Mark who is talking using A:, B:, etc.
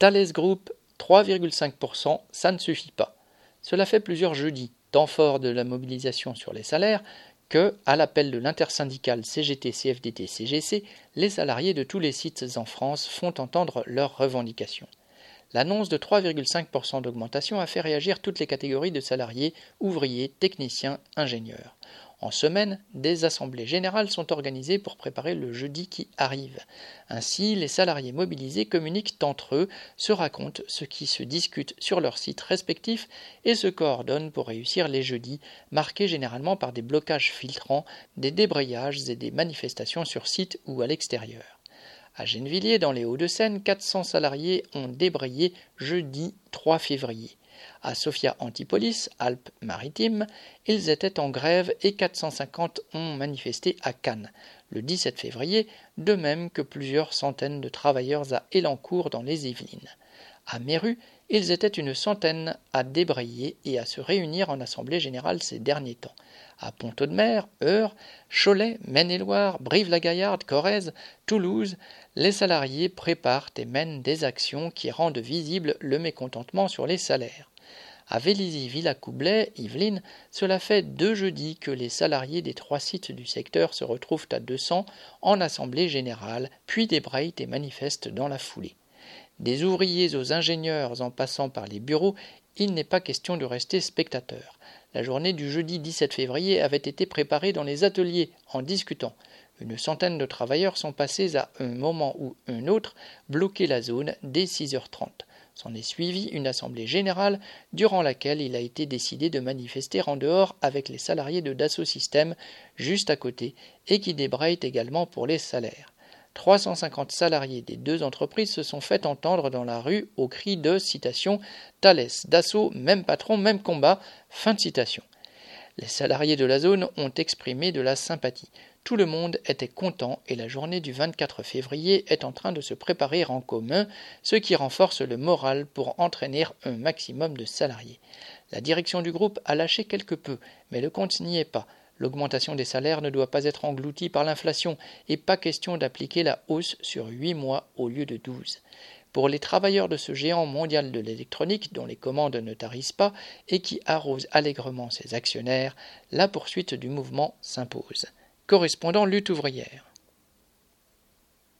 A: Thales Group, 3,5%, ça ne suffit pas. Cela fait plusieurs jeudis, temps fort de la mobilisation sur les salaires, que, à l'appel de l'intersyndicale CGT, CFDT, CGC, les salariés de tous les sites en France font entendre leurs revendications. L'annonce de 3,5% d'augmentation a fait réagir toutes les catégories de salariés, ouvriers, techniciens, ingénieurs. En semaine, des assemblées générales sont organisées pour préparer le jeudi qui arrive. Ainsi, les salariés mobilisés communiquent entre eux, se racontent ce qui se discute sur leurs sites respectifs et se coordonnent pour réussir les jeudis, marqués généralement par des blocages filtrants, des débrayages et des manifestations sur site ou à l'extérieur. À Gennevilliers, dans les Hauts-de-Seine, 400 salariés ont débrayé jeudi 3 février. À Sofia Antipolis, Alpes-Maritimes, ils étaient en grève et 450 ont manifesté à Cannes le 17 février, de même que plusieurs centaines de travailleurs à Elancourt dans les Yvelines. À Méru, ils étaient une centaine à débrayer et à se réunir en assemblée générale ces derniers temps. À Pont-Audemer, Eure, Cholet, Maine-et-Loire, Brive-la-Gaillarde, Corrèze, Toulouse, les salariés préparent et mènent des actions qui rendent visible le mécontentement sur les salaires. À Vélizy, Villacoublay, Yvelines, cela fait deux jeudis que les salariés des trois sites du secteur se retrouvent à 200 en assemblée générale, puis débrayent et manifestent dans la foulée. Des ouvriers aux ingénieurs en passant par les bureaux, il n'est pas question de rester spectateur. La journée du jeudi 17 février avait été préparée dans les ateliers en discutant. Une centaine de travailleurs sont passés à un moment ou un autre bloquer la zone dès 6h30. S'en est suivi une assemblée générale durant laquelle il a été décidé de manifester en dehors avec les salariés de Dassault Systèmes juste à côté et qui débrayent également pour les salaires. 350 salariés des deux entreprises se sont fait entendre dans la rue au cri de citation Thalès, Dassault, même patron, même combat. Fin de citation. Les salariés de la zone ont exprimé de la sympathie. Tout le monde était content et la journée du 24 février est en train de se préparer en commun, ce qui renforce le moral pour entraîner un maximum de salariés. La direction du groupe a lâché quelque peu, mais le compte n'y est pas. L'augmentation des salaires ne doit pas être engloutie par l'inflation et pas question d'appliquer la hausse sur huit mois au lieu de douze. Pour les travailleurs de ce géant mondial de l'électronique dont les commandes ne tarissent pas et qui arrose allègrement ses actionnaires, la poursuite du mouvement s'impose correspondant lutte ouvrière.